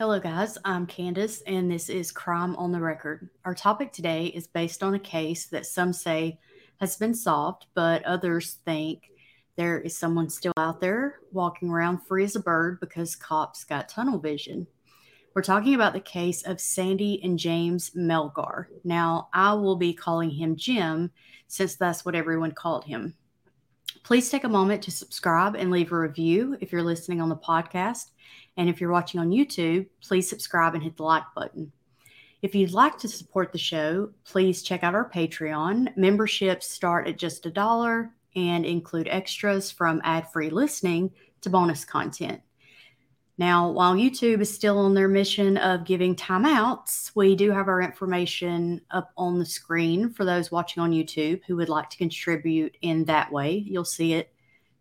Hello, guys. I'm Candace, and this is Crime on the Record. Our topic today is based on a case that some say has been solved, but others think there is someone still out there walking around free as a bird because cops got tunnel vision. We're talking about the case of Sandy and James Melgar. Now, I will be calling him Jim since that's what everyone called him. Please take a moment to subscribe and leave a review if you're listening on the podcast. And if you're watching on YouTube, please subscribe and hit the like button. If you'd like to support the show, please check out our Patreon. Memberships start at just a dollar and include extras from ad free listening to bonus content. Now, while YouTube is still on their mission of giving timeouts, we do have our information up on the screen for those watching on YouTube who would like to contribute in that way. You'll see it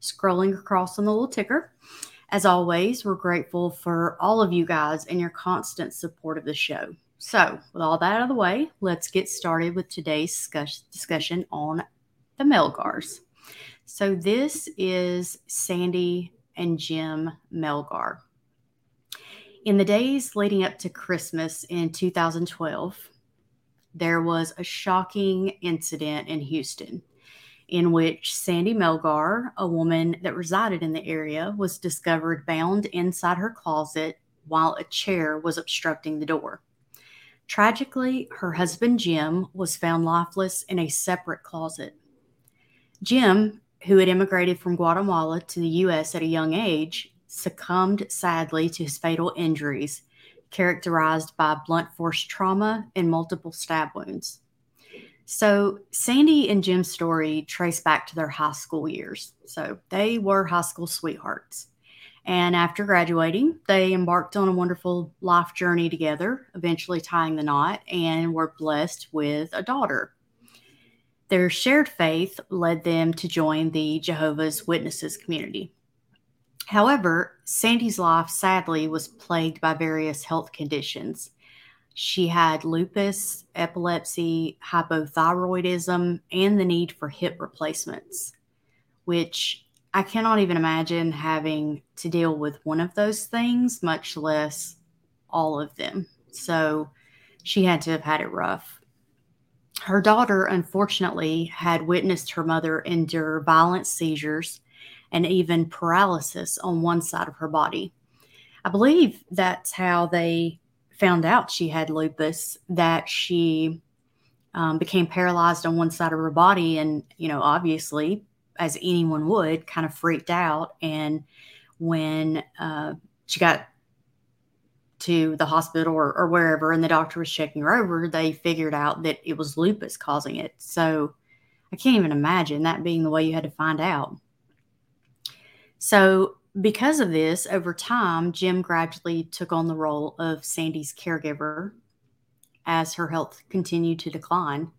scrolling across on the little ticker. As always, we're grateful for all of you guys and your constant support of the show. So, with all that out of the way, let's get started with today's discussion on the Melgars. So, this is Sandy and Jim Melgar. In the days leading up to Christmas in 2012, there was a shocking incident in Houston in which Sandy Melgar, a woman that resided in the area, was discovered bound inside her closet while a chair was obstructing the door. Tragically, her husband Jim was found lifeless in a separate closet. Jim, who had immigrated from Guatemala to the U.S. at a young age, succumbed sadly to his fatal injuries, characterized by blunt force trauma and multiple stab wounds. So, Sandy and Jim's story trace back to their high school years. So, they were high school sweethearts. And after graduating, they embarked on a wonderful life journey together, eventually tying the knot, and were blessed with a daughter. Their shared faith led them to join the Jehovah's Witnesses community. However, Sandy's life sadly was plagued by various health conditions she had lupus, epilepsy, hypothyroidism, and the need for hip replacements, which I cannot even imagine having to deal with one of those things, much less all of them. So she had to have had it rough. Her daughter, unfortunately, had witnessed her mother endure violent seizures and even paralysis on one side of her body. I believe that's how they found out she had lupus that she um, became paralyzed on one side of her body and you know obviously as anyone would kind of freaked out. And when uh, she got to the hospital or, or wherever and the doctor was checking her over they figured out that it was lupus causing it. So i can't even imagine that being the way you had to find out. So because of this, over time, Jim gradually took on the role of Sandy's caregiver as her health continued to decline.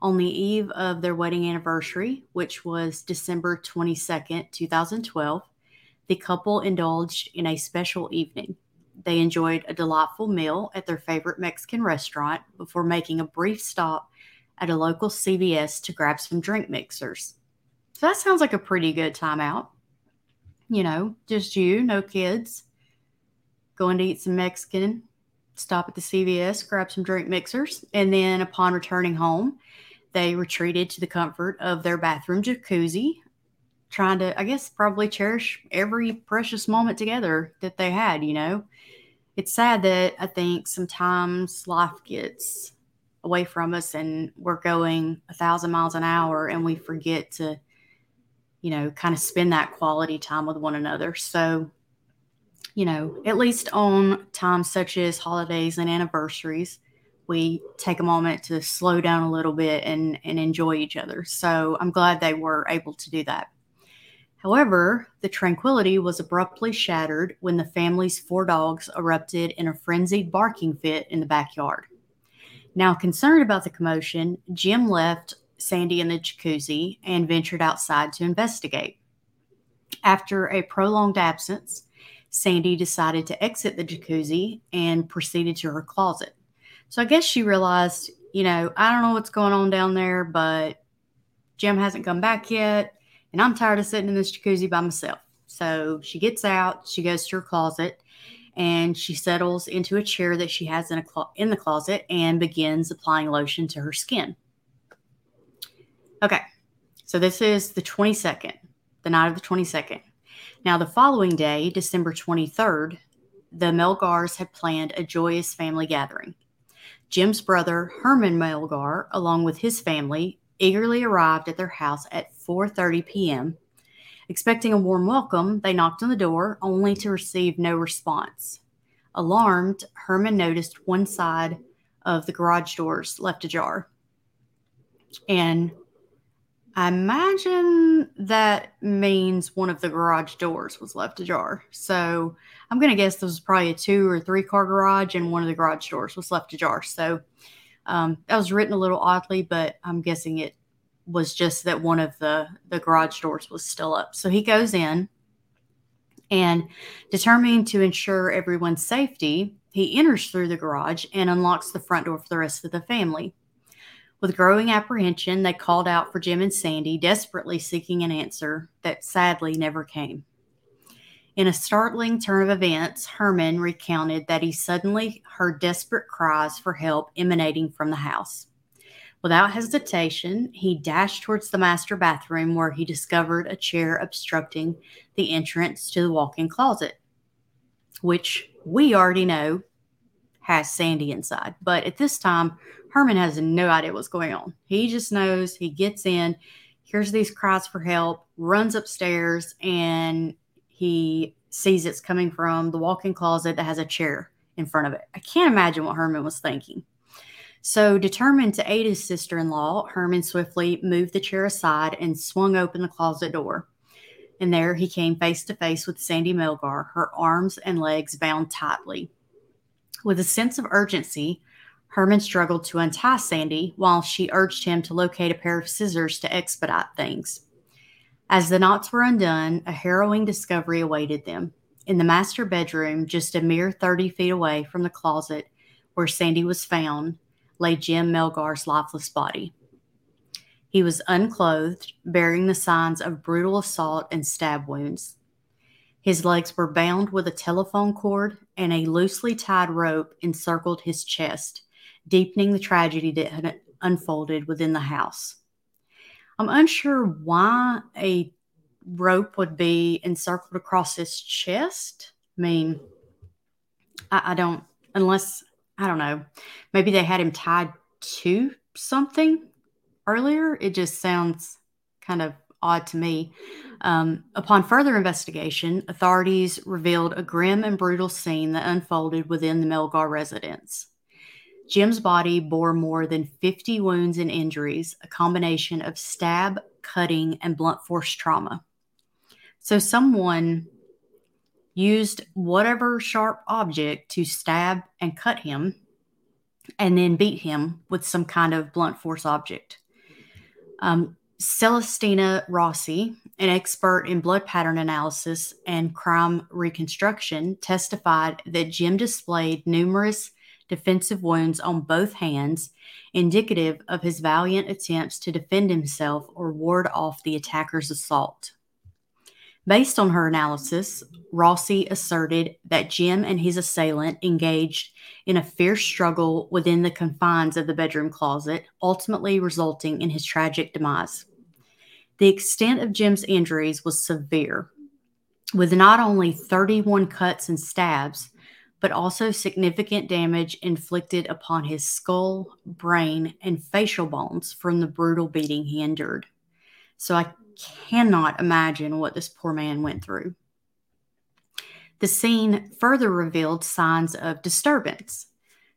On the eve of their wedding anniversary, which was December 22nd, 2012, the couple indulged in a special evening. They enjoyed a delightful meal at their favorite Mexican restaurant before making a brief stop at a local CVS to grab some drink mixers. So that sounds like a pretty good time out you know, just you, no kids, going to eat some Mexican, stop at the CVS, grab some drink mixers, and then upon returning home, they retreated to the comfort of their bathroom jacuzzi, trying to, I guess, probably cherish every precious moment together that they had, you know. It's sad that I think sometimes life gets away from us and we're going a thousand miles an hour and we forget to you know, kind of spend that quality time with one another. So, you know, at least on times such as holidays and anniversaries, we take a moment to slow down a little bit and, and enjoy each other. So I'm glad they were able to do that. However, the tranquility was abruptly shattered when the family's four dogs erupted in a frenzied barking fit in the backyard. Now, concerned about the commotion, Jim left Sandy in the jacuzzi and ventured outside to investigate. After a prolonged absence, Sandy decided to exit the jacuzzi and proceeded to her closet. So I guess she realized, you know, I don't know what's going on down there, but Jim hasn't come back yet and I'm tired of sitting in this jacuzzi by myself. So she gets out, she goes to her closet, and she settles into a chair that she has in a clo- in the closet and begins applying lotion to her skin. Okay, so this is the 22nd, the night of the 22nd. Now, the following day, December 23rd, the Melgars had planned a joyous family gathering. Jim's brother, Herman Melgar, along with his family, eagerly arrived at their house at 4:30 p.m. Expecting a warm welcome, they knocked on the door only to receive no response. Alarmed, Herman noticed one side of the garage doors left ajar. And I imagine that means one of the garage doors was left ajar. So I'm going to guess this was probably a two or three car garage, and one of the garage doors was left ajar. So um, that was written a little oddly, but I'm guessing it was just that one of the the garage doors was still up. So he goes in and determining to ensure everyone's safety, he enters through the garage and unlocks the front door for the rest of the family. With growing apprehension, they called out for Jim and Sandy, desperately seeking an answer that sadly never came. In a startling turn of events, Herman recounted that he suddenly heard desperate cries for help emanating from the house. Without hesitation, he dashed towards the master bathroom where he discovered a chair obstructing the entrance to the walk in closet, which we already know has Sandy inside. But at this time, Herman has no idea what's going on. He just knows he gets in, hears these cries for help, runs upstairs, and he sees it's coming from the walk in closet that has a chair in front of it. I can't imagine what Herman was thinking. So, determined to aid his sister in law, Herman swiftly moved the chair aside and swung open the closet door. And there he came face to face with Sandy Melgar, her arms and legs bound tightly. With a sense of urgency, Herman struggled to untie Sandy while she urged him to locate a pair of scissors to expedite things. As the knots were undone, a harrowing discovery awaited them. In the master bedroom, just a mere 30 feet away from the closet where Sandy was found, lay Jim Melgar's lifeless body. He was unclothed, bearing the signs of brutal assault and stab wounds. His legs were bound with a telephone cord, and a loosely tied rope encircled his chest, deepening the tragedy that had unfolded within the house. I'm unsure why a rope would be encircled across his chest. I mean, I, I don't, unless, I don't know, maybe they had him tied to something earlier. It just sounds kind of odd to me. Um, upon further investigation, authorities revealed a grim and brutal scene that unfolded within the Melgar residence. Jim's body bore more than 50 wounds and injuries, a combination of stab, cutting, and blunt force trauma. So, someone used whatever sharp object to stab and cut him and then beat him with some kind of blunt force object. Um, Celestina Rossi, an expert in blood pattern analysis and crime reconstruction, testified that Jim displayed numerous defensive wounds on both hands, indicative of his valiant attempts to defend himself or ward off the attacker's assault. Based on her analysis, Rossi asserted that Jim and his assailant engaged in a fierce struggle within the confines of the bedroom closet, ultimately resulting in his tragic demise. The extent of Jim's injuries was severe, with not only 31 cuts and stabs, but also significant damage inflicted upon his skull, brain, and facial bones from the brutal beating he endured. So I cannot imagine what this poor man went through. The scene further revealed signs of disturbance.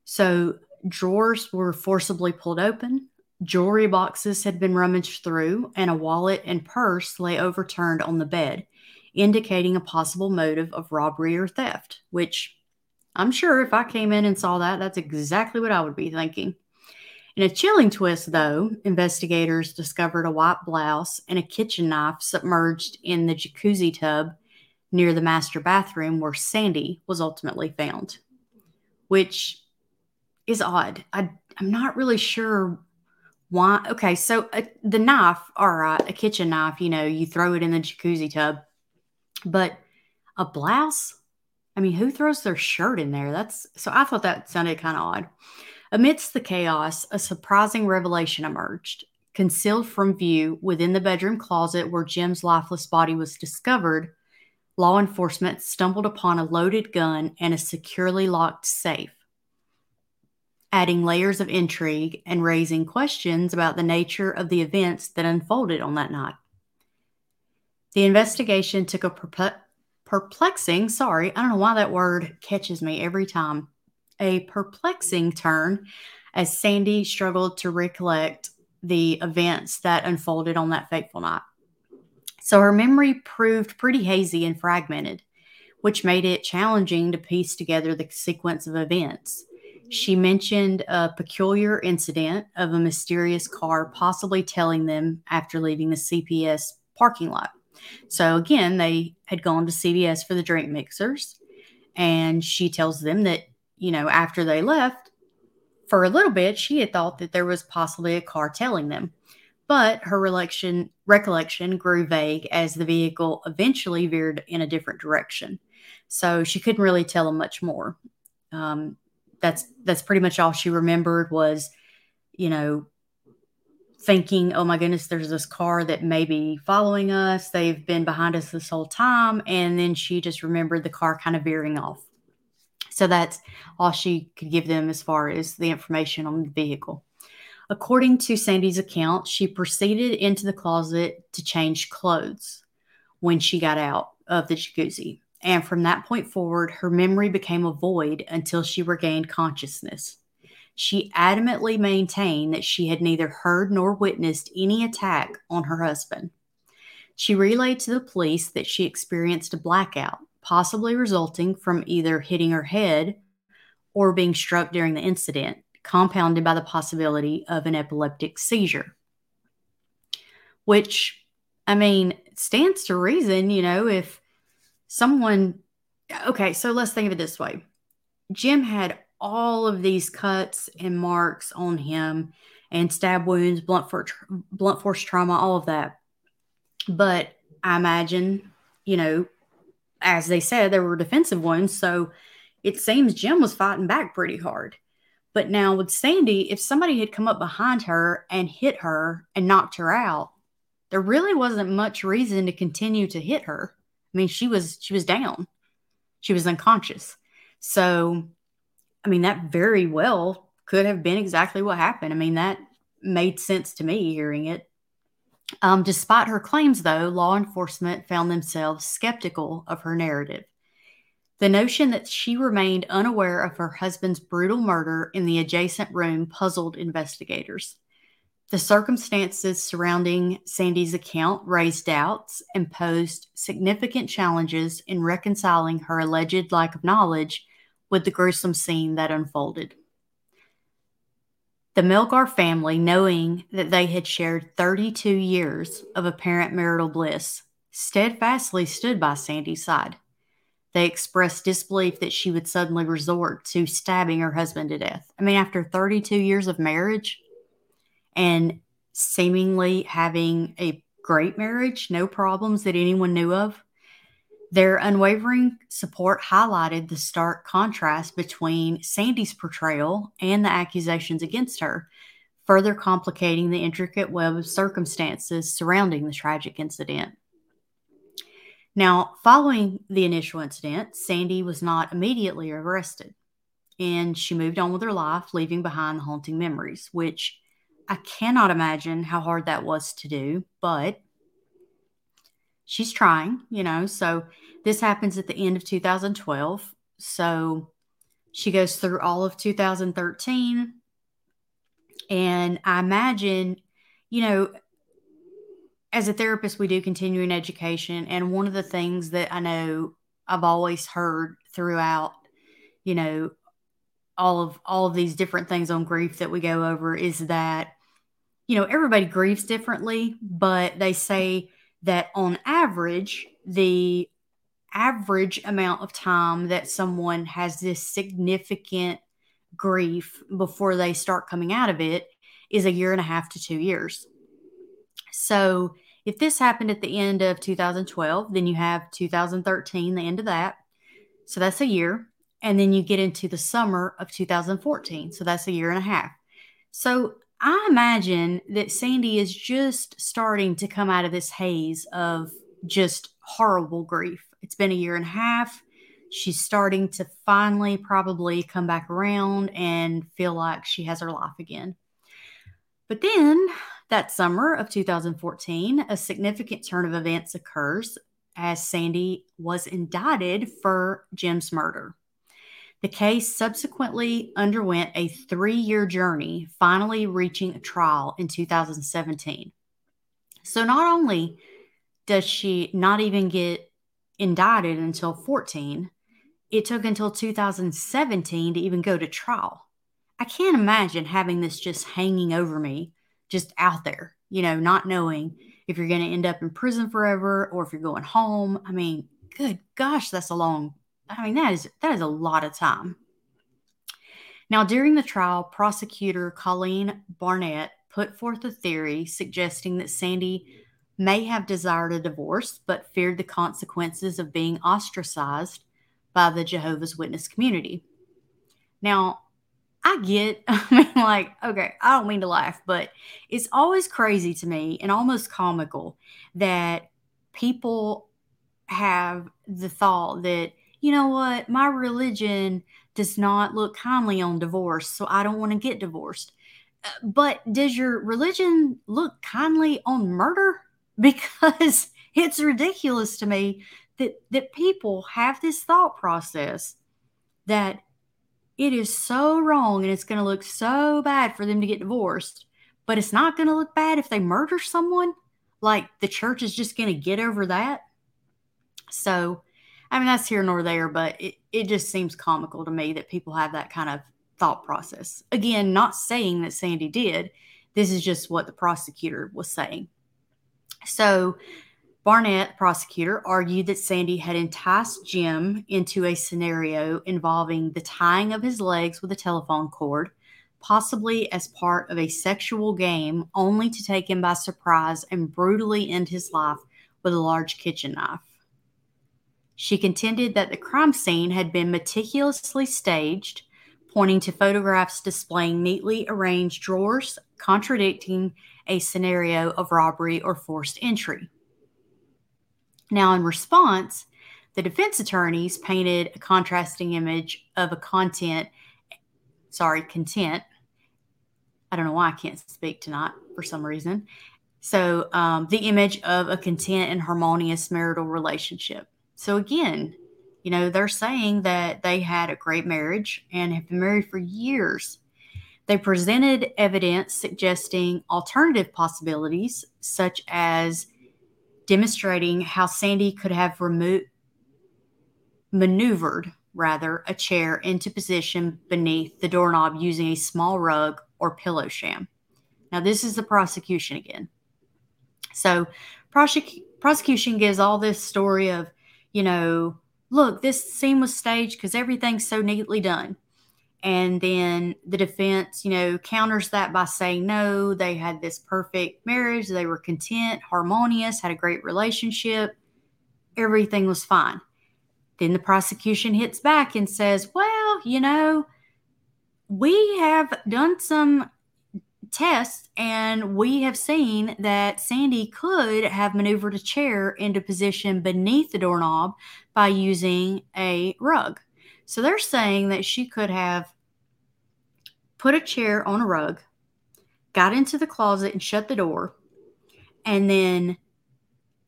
So drawers were forcibly pulled open, Jewelry boxes had been rummaged through, and a wallet and purse lay overturned on the bed, indicating a possible motive of robbery or theft, which I'm sure if I came in and saw that, that's exactly what I would be thinking. In a chilling twist, though, investigators discovered a white blouse and a kitchen knife submerged in the jacuzzi tub near the master bathroom where Sandy was ultimately found, which is odd. I, I'm not really sure why. Okay, so uh, the knife, all right, a kitchen knife, you know, you throw it in the jacuzzi tub, but a blouse? I mean, who throws their shirt in there? That's so I thought that sounded kind of odd. Amidst the chaos, a surprising revelation emerged. Concealed from view within the bedroom closet where Jim's lifeless body was discovered, law enforcement stumbled upon a loaded gun and a securely locked safe, adding layers of intrigue and raising questions about the nature of the events that unfolded on that night. The investigation took a perplexing, sorry, I don't know why that word catches me every time, a perplexing turn as Sandy struggled to recollect the events that unfolded on that fateful night. So her memory proved pretty hazy and fragmented, which made it challenging to piece together the sequence of events. She mentioned a peculiar incident of a mysterious car possibly telling them after leaving the CVS parking lot. So again, they had gone to CVS for the drink mixers, and she tells them that you know, after they left, for a little bit, she had thought that there was possibly a car telling them. But her recollection, recollection grew vague as the vehicle eventually veered in a different direction. So she couldn't really tell them much more. Um, that's that's pretty much all she remembered was, you know, thinking, "Oh my goodness, there's this car that may be following us. They've been behind us this whole time." And then she just remembered the car kind of veering off. So that's all she could give them as far as the information on the vehicle. According to Sandy's account, she proceeded into the closet to change clothes when she got out of the jacuzzi. And from that point forward, her memory became a void until she regained consciousness. She adamantly maintained that she had neither heard nor witnessed any attack on her husband. She relayed to the police that she experienced a blackout possibly resulting from either hitting her head or being struck during the incident, compounded by the possibility of an epileptic seizure. Which, I mean, stands to reason, you know, if someone, okay, so let's think of it this way Jim had all of these cuts and marks on him and stab wounds, blunt force, blunt force trauma, all of that. But I imagine, you know, as they said, there were defensive wounds. So it seems Jim was fighting back pretty hard. But now with Sandy, if somebody had come up behind her and hit her and knocked her out, there really wasn't much reason to continue to hit her. I mean, she was she was down. She was unconscious. So, I mean, that very well could have been exactly what happened. I mean, that made sense to me hearing it. Um, despite her claims, though, law enforcement found themselves skeptical of her narrative. The notion that she remained unaware of her husband's brutal murder in the adjacent room puzzled investigators. The circumstances surrounding Sandy's account raised doubts and posed significant challenges in reconciling her alleged lack of knowledge with the gruesome scene that unfolded. The Melgar family, knowing that they had shared 32 years of apparent marital bliss, steadfastly stood by Sandy's side. They expressed disbelief that she would suddenly resort to stabbing her husband to death. I mean, after 32 years of marriage and seemingly having a great marriage, no problems that anyone knew of, their unwavering support highlighted the stark contrast between Sandy's portrayal and the accusations against her, further complicating the intricate web of circumstances surrounding the tragic incident. Now, following the initial incident, Sandy was not immediately arrested, and she moved on with her life, leaving behind the haunting memories, which I cannot imagine how hard that was to do, but she's trying, you know. So this happens at the end of 2012. So she goes through all of 2013 And I imagine, you know, as a therapist, we do continuing education. And one of the things that I know I've always heard throughout, you know, all of all of these different things on grief that we go over is that, you know, everybody grieves differently, but they say that on average, the average amount of time that someone has this significant grief before they start coming out of it is a year and a half to two years. So if this happened at the end of 2012, then you have 2013, the end of that. So that's a year. And then you get into the summer of 2014. So that's a year and a half. So I imagine that Sandy is just starting to come out of this haze of just horrible grief. It's been a year and a half. She's starting to finally probably come back around and feel like she has her life again. But then that summer of 2014, a significant turn of events occurs as Sandy was indicted for Jim's murder. The case subsequently underwent a three year journey, finally reaching a trial in 2017. So, not only does she not even get indicted until 14, it took until 2017 to even go to trial. I can't imagine having this just hanging over me, just out there, you know, not knowing if you're going to end up in prison forever or if you're going home. I mean, good gosh, that's a long I mean, that is that is a lot of time. Now, during the trial, prosecutor Colleen Barnett put forth a theory suggesting that Sandy may have desired a divorce but feared the consequences of being ostracized by the Jehovah's Witness community. Now, I get, I mean, like, okay, I don't mean to laugh, but it's always crazy to me and almost comical that people have the thought that you know what, my religion does not look kindly on divorce, so I don't want to get divorced. Uh, but does your religion look kindly on murder? Because it's ridiculous to me that that people have this thought process that it is so wrong and it's going to look so bad for them to get divorced, but it's not going to look bad if they murder someone. Like the church is just going to get over that. So I mean, that's here nor there, but it, it just seems comical to me that people have that kind of thought process. Again, not saying that Sandy did. This is just what the prosecutor was saying. So, Barnett, prosecutor, argued that Sandy had enticed Jim into a scenario involving the tying of his legs with a telephone cord, possibly as part of a sexual game, only to take him by surprise and brutally end his life with a large kitchen knife. She contended that the crime scene had been meticulously staged, pointing to photographs displaying neatly arranged drawers, contradicting a scenario of robbery or forced entry. Now, in response, the defense attorneys painted a contrasting image of a content, sorry, content. I don't know why I can't speak tonight for some reason. So, um, the image of a content and harmonious marital relationship. So again, you know, they're saying that they had a great marriage and have been married for years. They presented evidence suggesting alternative possibilities, such as demonstrating how Sandy could have removed, maneuvered rather a chair into position beneath the doorknob using a small rug or pillow sham. Now, this is the prosecution again. So, prosec- prosecution gives all this story of you know, look, this scene was staged because everything's so neatly done. And then the defense, you know, counters that by saying, no, they had this perfect marriage. They were content, harmonious, had a great relationship. Everything was fine. Then the prosecution hits back and says, well, you know, we have done some tests, and we have seen that Sandy could have maneuvered a chair into position beneath the doorknob by using a rug. So they're saying that she could have put a chair on a rug, got into the closet and shut the door, and then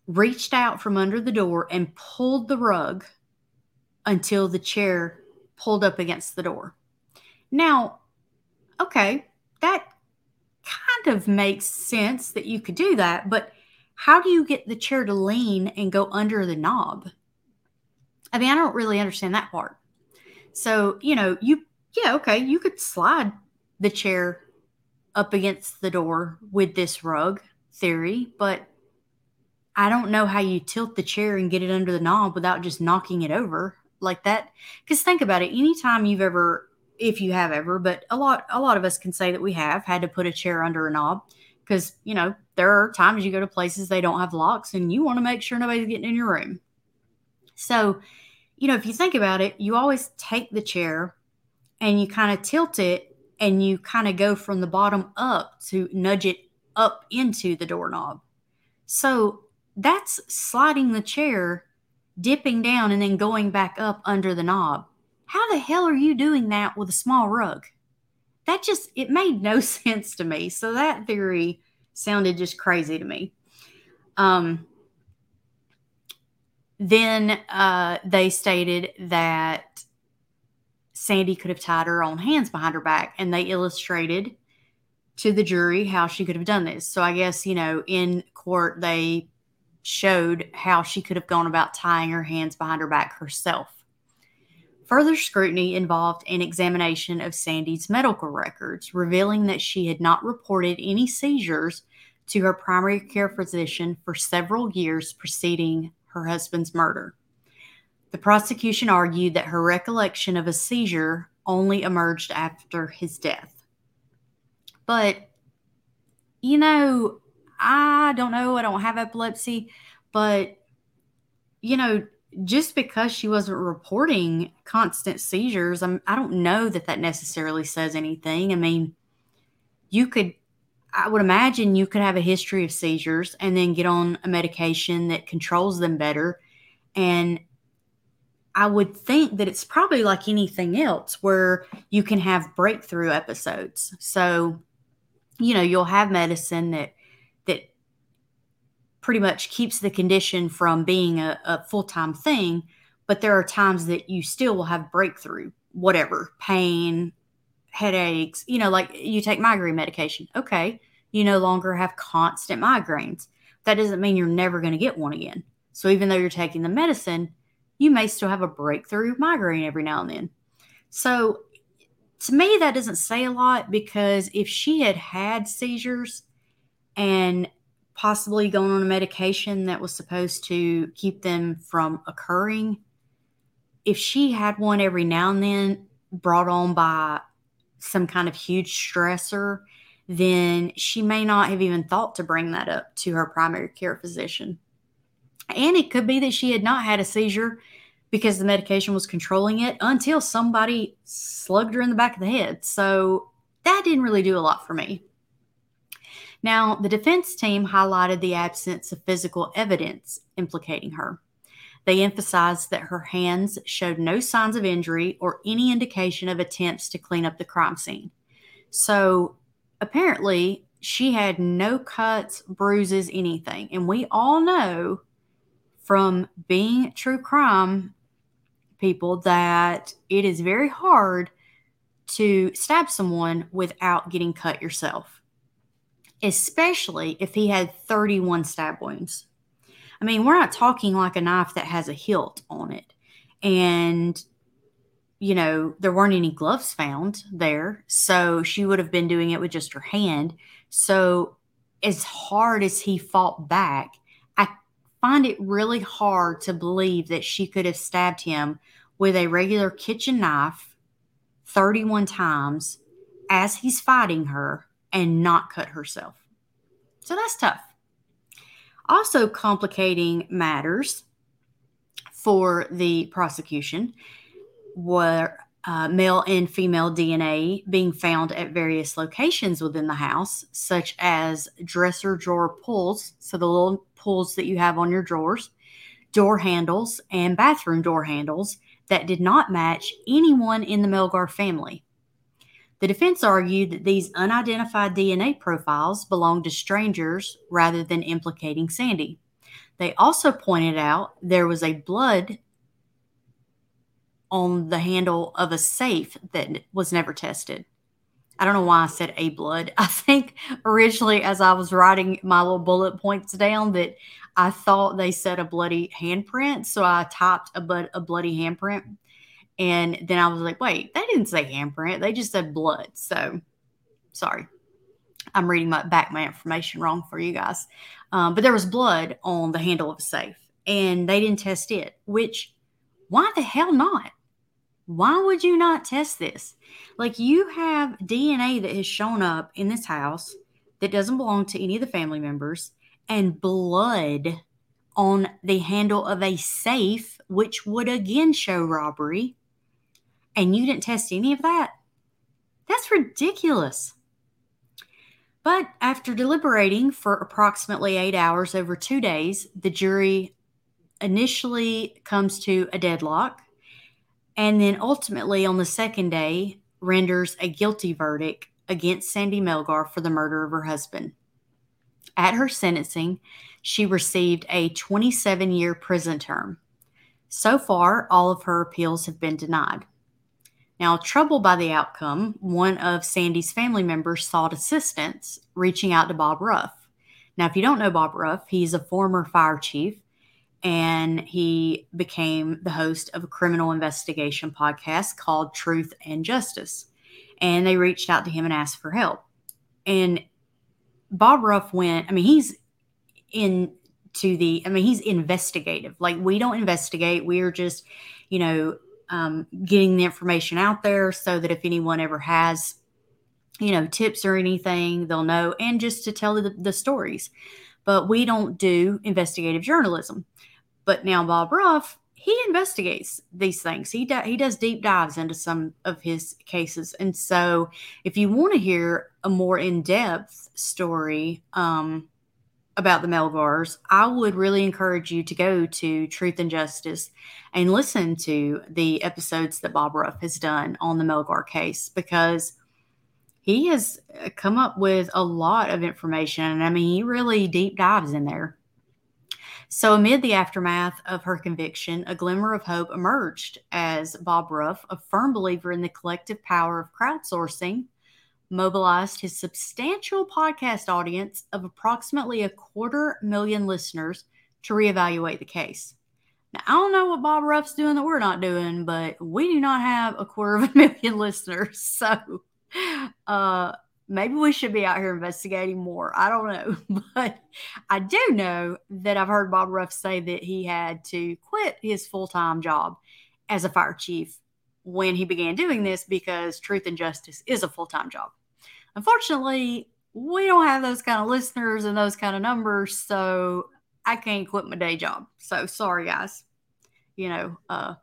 reached out from under the door and pulled the rug until the chair pulled up against the door. Now, okay, that of makes sense that you could do that, but how do you get the chair to lean and go under the knob? I mean, I don't really understand that part. So, you know, you, yeah, okay, you could slide the chair up against the door with this rug theory, but I don't know how you tilt the chair and get it under the knob without just knocking it over like that. Because think about it, anytime you've ever, if you have ever, but a lot, a lot of us can say that we have had to put a chair under a knob because you know there are times you go to places they don't have locks and you want to make sure nobody's getting in your room. So, you know, if you think about it, you always take the chair and you kind of tilt it and you kind of go from the bottom up to nudge it up into the doorknob. So that's sliding the chair, dipping down, and then going back up under the knob. How the hell are you doing that with a small rug? That just, it made no sense to me. So that theory sounded just crazy to me. Um, then uh, they stated that Sandy could have tied her own hands behind her back, and they illustrated to the jury how she could have done this. So I guess, you know, in court, they showed how she could have gone about tying her hands behind her back herself. Further scrutiny involved an examination of Sandy's medical records, revealing that she had not reported any seizures to her primary care physician for several years preceding her husband's murder. The prosecution argued that her recollection of a seizure only emerged after his death. But, you know, I don't know, I don't have epilepsy, but, you know, just because she wasn't reporting constant seizures, I'm, I don't know that that necessarily says anything. I mean, you could, I would imagine you could have a history of seizures and then get on a medication that controls them better. And I would think that it's probably like anything else where you can have breakthrough episodes. So, you know, you'll have medicine that that pretty much keeps the condition from being a, a full-time thing, but there are times that you still will have breakthrough, whatever, pain, headaches, you know, like you take migraine medication. Okay, you no longer have constant migraines. That doesn't mean you're never going to get one again. So even though you're taking the medicine, you may still have a breakthrough migraine every now and then. So to me, that doesn't say a lot because if she had had seizures and possibly going on a medication that was supposed to keep them from occurring, if she had one every now and then brought on by some kind of huge stressor, then she may not have even thought to bring that up to her primary care physician. And it could be that she had not had a seizure because the medication was controlling it until somebody slugged her in the back of the head. So that didn't really do a lot for me. Now, the defense team highlighted the absence of physical evidence implicating her. They emphasized that her hands showed no signs of injury or any indication of attempts to clean up the crime scene. So apparently, she had no cuts, bruises, anything. And we all know from being true crime people that it is very hard to stab someone without getting cut yourself, especially if he had 31 stab wounds. I mean, we're not talking like a knife that has a hilt on it. And, you know, there weren't any gloves found there. So she would have been doing it with just her hand. So, as hard as he fought back, I find it really hard to believe that she could have stabbed him with a regular kitchen knife 31 times as he's fighting her and not cut herself. So that's tough. Also, complicating matters for the prosecution were uh, male and female DNA being found at various locations within the house, such as dresser drawer pulls, so the little pulls that you have on your drawers, door handles, and bathroom door handles that did not match anyone in the Melgar family. The defense argued that these unidentified DNA profiles belonged to strangers rather than implicating Sandy. They also pointed out there was a blood on the handle of a safe that was never tested. I don't know why I said a blood. I think originally, as I was writing my little bullet points down, that I thought they said a bloody handprint. So I typed a, a bloody handprint. And then I was like, wait, they didn't say handprint. They just said blood. So sorry. I'm reading my, back my information wrong for you guys. Um, but there was blood on the handle of a safe and they didn't test it, which why the hell not? Why would you not test this? Like you have DNA that has shown up in this house that doesn't belong to any of the family members and blood on the handle of a safe, which would again show robbery, and you didn't test any of that? That's ridiculous. But after deliberating for approximately eight hours over two days, the jury initially comes to a deadlock and then ultimately on the second day renders a guilty verdict against Sandy Melgar for the murder of her husband. At her sentencing, she received a 27 year prison term. So far, all of her appeals have been denied. Now, troubled by the outcome, one of Sandy's family members sought assistance, reaching out to Bob Ruff. Now, if you don't know Bob Ruff, he's a former fire chief and he became the host of a criminal investigation podcast called Truth and Justice. And they reached out to him and asked for help. And Bob Ruff went, I mean, he's in to the, I mean, he's investigative. Like, we don't investigate, we are just, you know, um, getting the information out there so that if anyone ever has, you know, tips or anything, they'll know, and just to tell the, the stories. But we don't do investigative journalism. But now Bob Ruff, he investigates these things. He do, he does deep dives into some of his cases, and so if you want to hear a more in depth story um, about the Melgars, I would really encourage you to go to Truth and Justice and listen to the episodes that Bob Ruff has done on the Melgar case because he has come up with a lot of information. And I mean, he really deep dives in there. So, amid the aftermath of her conviction, a glimmer of hope emerged as Bob Ruff, a firm believer in the collective power of crowdsourcing, mobilized his substantial podcast audience of approximately a quarter million listeners to reevaluate the case. Now, I don't know what Bob Ruff's doing that we're not doing, but we do not have a quarter of a million listeners. So, uh, maybe we should be out here investigating more. I don't know. But I do know that I've heard Bob Ruff say that he had to quit his full time job as a fire chief when he began doing this because truth and justice is a full time job. Unfortunately, we don't have those kind of listeners and those kind of numbers. So I can't quit my day job. So sorry, guys. You know, uh,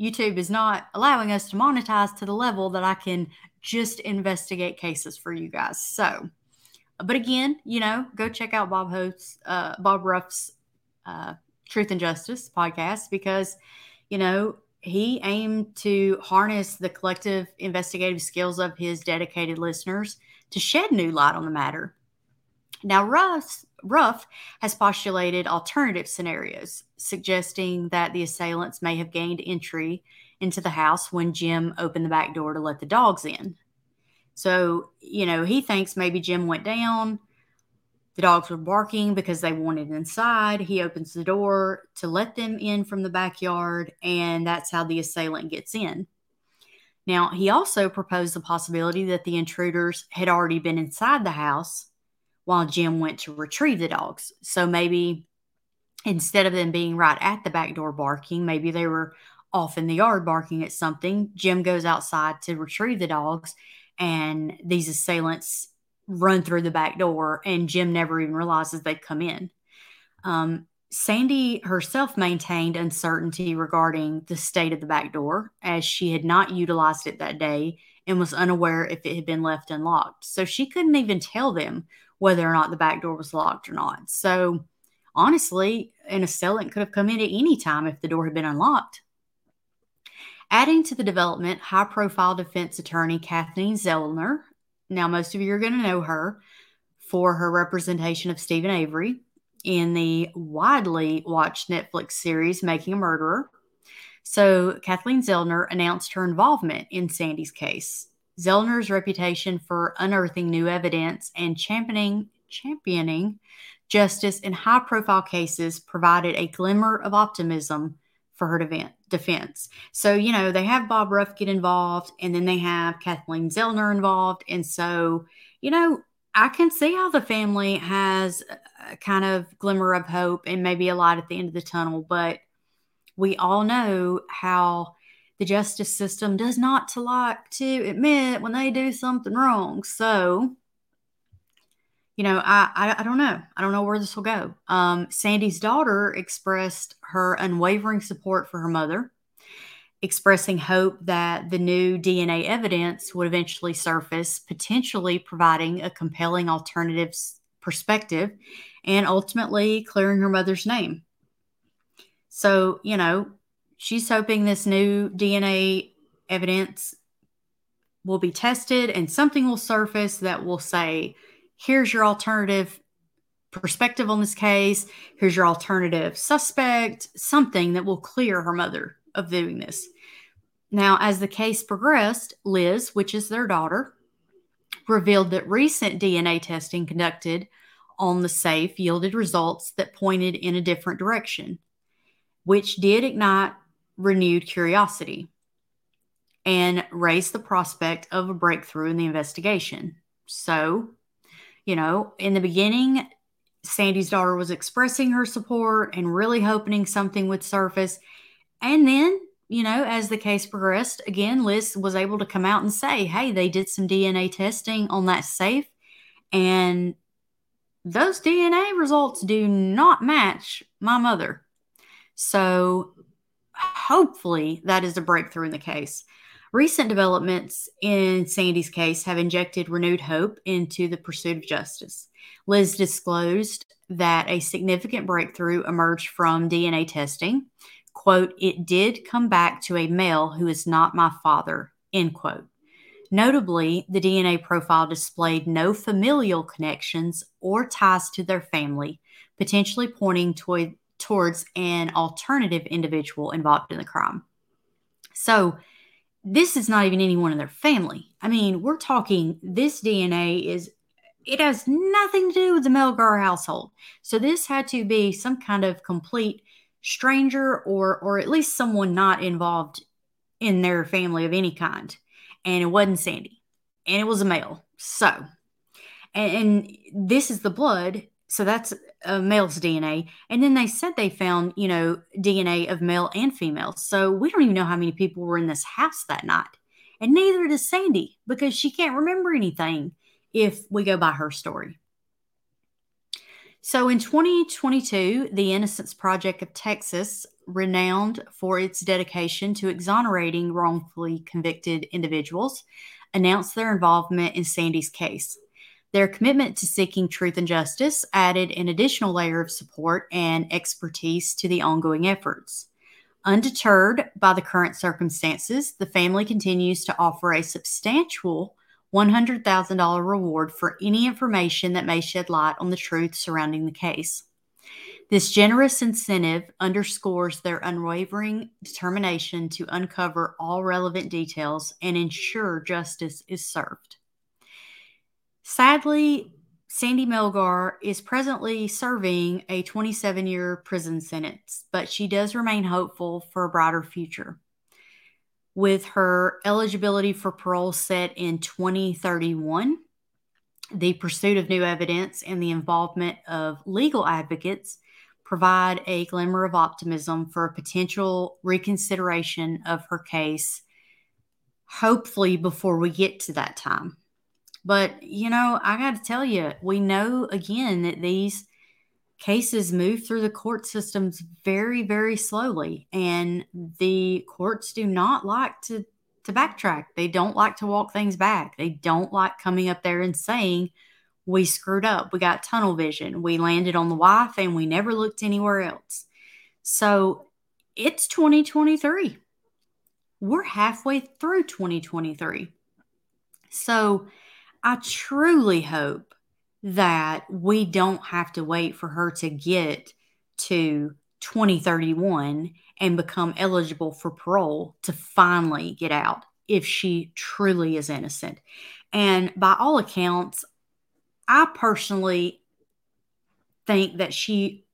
YouTube is not allowing us to monetize to the level that I can just investigate cases for you guys. So, but again, you know, go check out Bob Hope's, uh, Bob Ruff's uh, Truth and Justice podcast because, you know, he aimed to harness the collective investigative skills of his dedicated listeners to shed new light on the matter. Now, Ruff, Ruff has postulated alternative scenarios, suggesting that the assailants may have gained entry into the house when Jim opened the back door to let the dogs in. So, you know, he thinks maybe Jim went down. The dogs were barking because they wanted inside. He opens the door to let them in from the backyard, and that's how the assailant gets in. Now, he also proposed the possibility that the intruders had already been inside the house while Jim went to retrieve the dogs. So maybe instead of them being right at the back door barking, maybe they were off in the yard barking at something. Jim goes outside to retrieve the dogs, and these assailants run through the back door, and Jim never even realizes they've come in. Um, Sandy herself maintained uncertainty regarding the state of the back door as she had not utilized it that day and was unaware if it had been left unlocked. So she couldn't even tell them whether or not the back door was locked or not. So honestly, an assailant could have come in at any time if the door had been unlocked. Adding to the development, high profile defense attorney Kathleen Zellner. Now, most of you are going to know her for her representation of Steven Avery in the widely watched Netflix series Making a Murderer. So, Kathleen Zellner announced her involvement in Sandy's case. Zellner's reputation for unearthing new evidence and championing championing justice in high profile cases provided a glimmer of optimism for her defense. So, you know, they have Bob Ruff get involved and then they have Kathleen Zellner involved. And so, you know, I can see how the family has a kind of glimmer of hope and maybe a light at the end of the tunnel, but we all know how the justice system does not like to admit when they do something wrong. So, you know, I, I, I don't know. I don't know where this will go. Um, Sandy's daughter expressed her unwavering support for her mother, expressing hope that the new DNA evidence would eventually surface, potentially providing a compelling alternative perspective and ultimately clearing her mother's name. So, you know, she's hoping this new DNA evidence will be tested and something will surface that will say, here's your alternative perspective on this case. Here's your alternative suspect, something that will clear her mother of doing this. Now, as the case progressed, Liz, which is their daughter, revealed that recent DNA testing conducted on the safe yielded results that pointed in a different direction, which did ignite renewed curiosity and raised the prospect of a breakthrough in the investigation. So, you know, in the beginning, Sandy's daughter was expressing her support and really hoping something would surface. And then, you know, as the case progressed, again, Liz was able to come out and say, hey, they did some DNA testing on that safe. And those DNA results do not match my mother. So hopefully that is a breakthrough in the case. Recent developments in Sandy's case have injected renewed hope into the pursuit of justice. Liz disclosed that a significant breakthrough emerged from DNA testing. Quote, it did come back to a male who is not my father, end quote. Notably, the DNA profile displayed no familial connections or ties to their family, potentially pointing to, towards an alternative individual involved in the crime. So, this is not even anyone in their family. I mean, we're talking this DNA is it has nothing to do with the Melgar household. So this had to be some kind of complete stranger or or at least someone not involved in their family of any kind. And it wasn't Sandy. And it was a male. So and, and this is the blood. So that's uh, a male's DNA. And then they said they found, you know, DNA of male and female. So we don't even know how many people were in this house that night. And neither does Sandy because she can't remember anything if we go by her story. So in 2022, the Innocence Project of Texas, renowned for its dedication to exonerating wrongfully convicted individuals, announced their involvement in Sandy's case. Their commitment to seeking truth and justice added an additional layer of support and expertise to the ongoing efforts. Undeterred by the current circumstances, the family continues to offer a substantial $100,000 reward for any information that may shed light on the truth surrounding the case. This generous incentive underscores their unwavering determination to uncover all relevant details and ensure justice is served. Sadly, Sandy Melgar is presently serving a 27 year prison sentence, but she does remain hopeful for a brighter future. With her eligibility for parole set in 2031, the pursuit of new evidence and the involvement of legal advocates provide a glimmer of optimism for a potential reconsideration of her case, hopefully before we get to that time. But, you know, I got to tell you, we know again that these cases move through the court systems very, very slowly. And the courts do not like to, to backtrack. They don't like to walk things back. They don't like coming up there and saying, we screwed up. We got tunnel vision. We landed on the wife and we never looked anywhere else. So it's 2023. We're halfway through 2023. So I truly hope that we don't have to wait for her to get to 2031 and become eligible for parole to finally get out. if she truly is innocent. And by all accounts, I personally think that she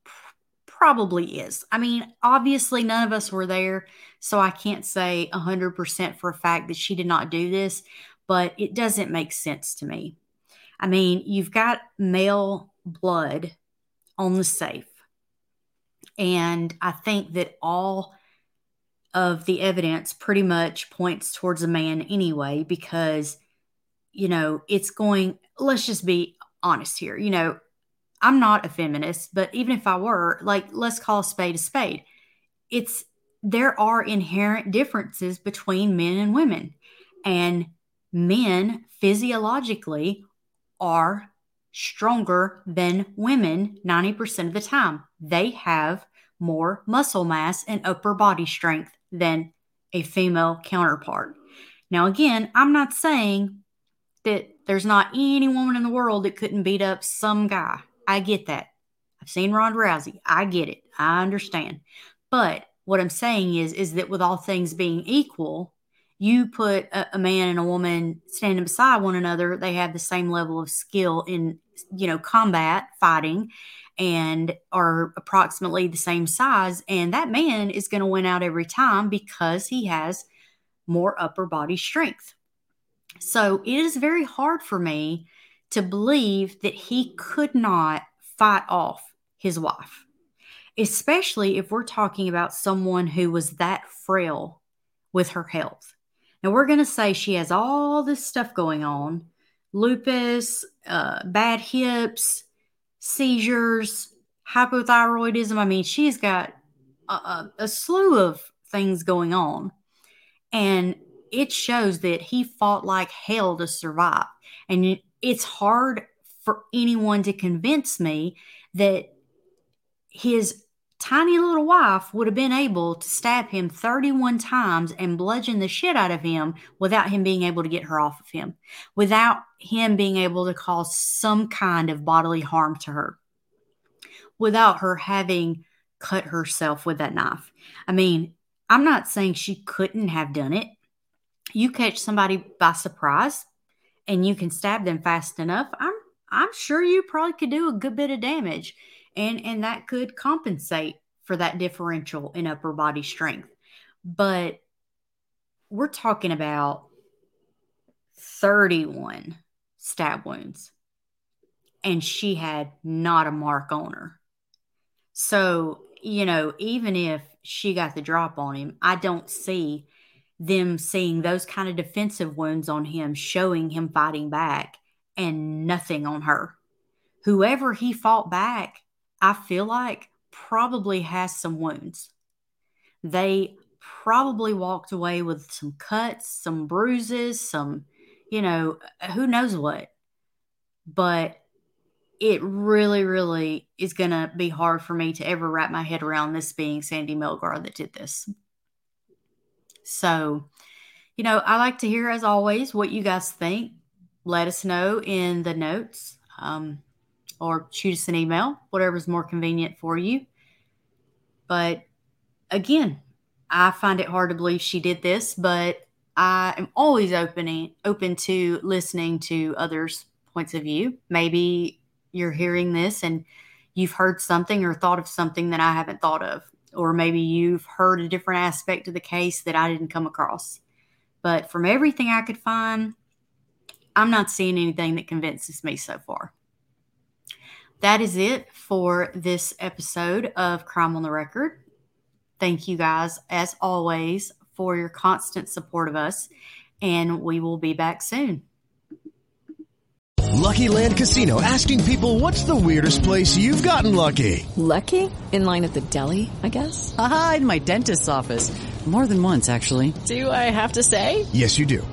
probably is. I mean, obviously, none of us were there, so I can't say 100% for a fact that she did not do this, but it doesn't make sense to me. I mean, you've got male blood on the safe. And I think that all of the evidence pretty much points towards a man anyway, because, you know, it's going, let's just be honest here. You know, I'm not a feminist, but even if I were, like, let's call a spade a spade. It's, there are inherent differences between men and women. And men physiologically are stronger than women 90% of the time. They have more muscle mass and upper body strength than a female counterpart. Now, again, I'm not saying that there's not any woman in the world that couldn't beat up some guy. I get that. I've seen Ronda Rousey. I get it. I understand. But what I'm saying is, is that with all things being equal, you put a, a, man and a woman standing beside one another, they have the same level of skill in, you know, combat fighting and are approximately the same size. And that man is going to win out every time because he has more upper body strength. So it is very hard for me to believe that he could not fight off his wife, especially if we're talking about someone who was that frail with her health. Now, we're going to say she has all this stuff going on lupus, uh, bad hips, seizures, hypothyroidism. I mean, she's got a, a slew of things going on. And it shows that he fought like hell to survive. And it's hard for anyone to convince me that his tiny little wife would have been able to stab him 31 times and bludgeon the shit out of him without him being able to get her off of him, without him being able to cause some kind of bodily harm to her, without her having cut herself with that knife. I mean, I'm not saying she couldn't have done it. You catch somebody by surprise and you can stab them fast enough. I'm I'm sure you probably could do a good bit of damage and and that could compensate for that differential in upper body strength. But we're talking about 31 stab wounds and she had not a mark on her. So you know even if she got the drop on him i don't see them seeing those kind of defensive wounds on him showing him fighting back and nothing on her. Whoever he fought back I feel like probably has some wounds. They probably walked away with some cuts, some bruises, some, you know, who knows what. But it really, really is going to be hard for me to ever wrap my head around this being Sandy Melgar that did this. So, you know, I like to hear, as always, what you guys think. Let us know in the notes. Um, or shoot us an email, whatever's more convenient for you. But again, I find it hard to believe she did this, but I am always opening open to listening to others' points of view. Maybe you're hearing this and you've heard something or thought of something that I haven't thought of, or maybe you've heard a different aspect of the case that I didn't come across. But from everything I could find, I'm not seeing anything that convinces me so far that is it for this episode of Crime on the Record. Thank you guys, as always, for your constant support of us, and we will be back soon. Lucky Land Casino asking people what's the weirdest place you've gotten lucky? Lucky? In line at the deli, I guess? Aha, in my dentist's office. More than once, actually. Do I have to say? Yes, you do.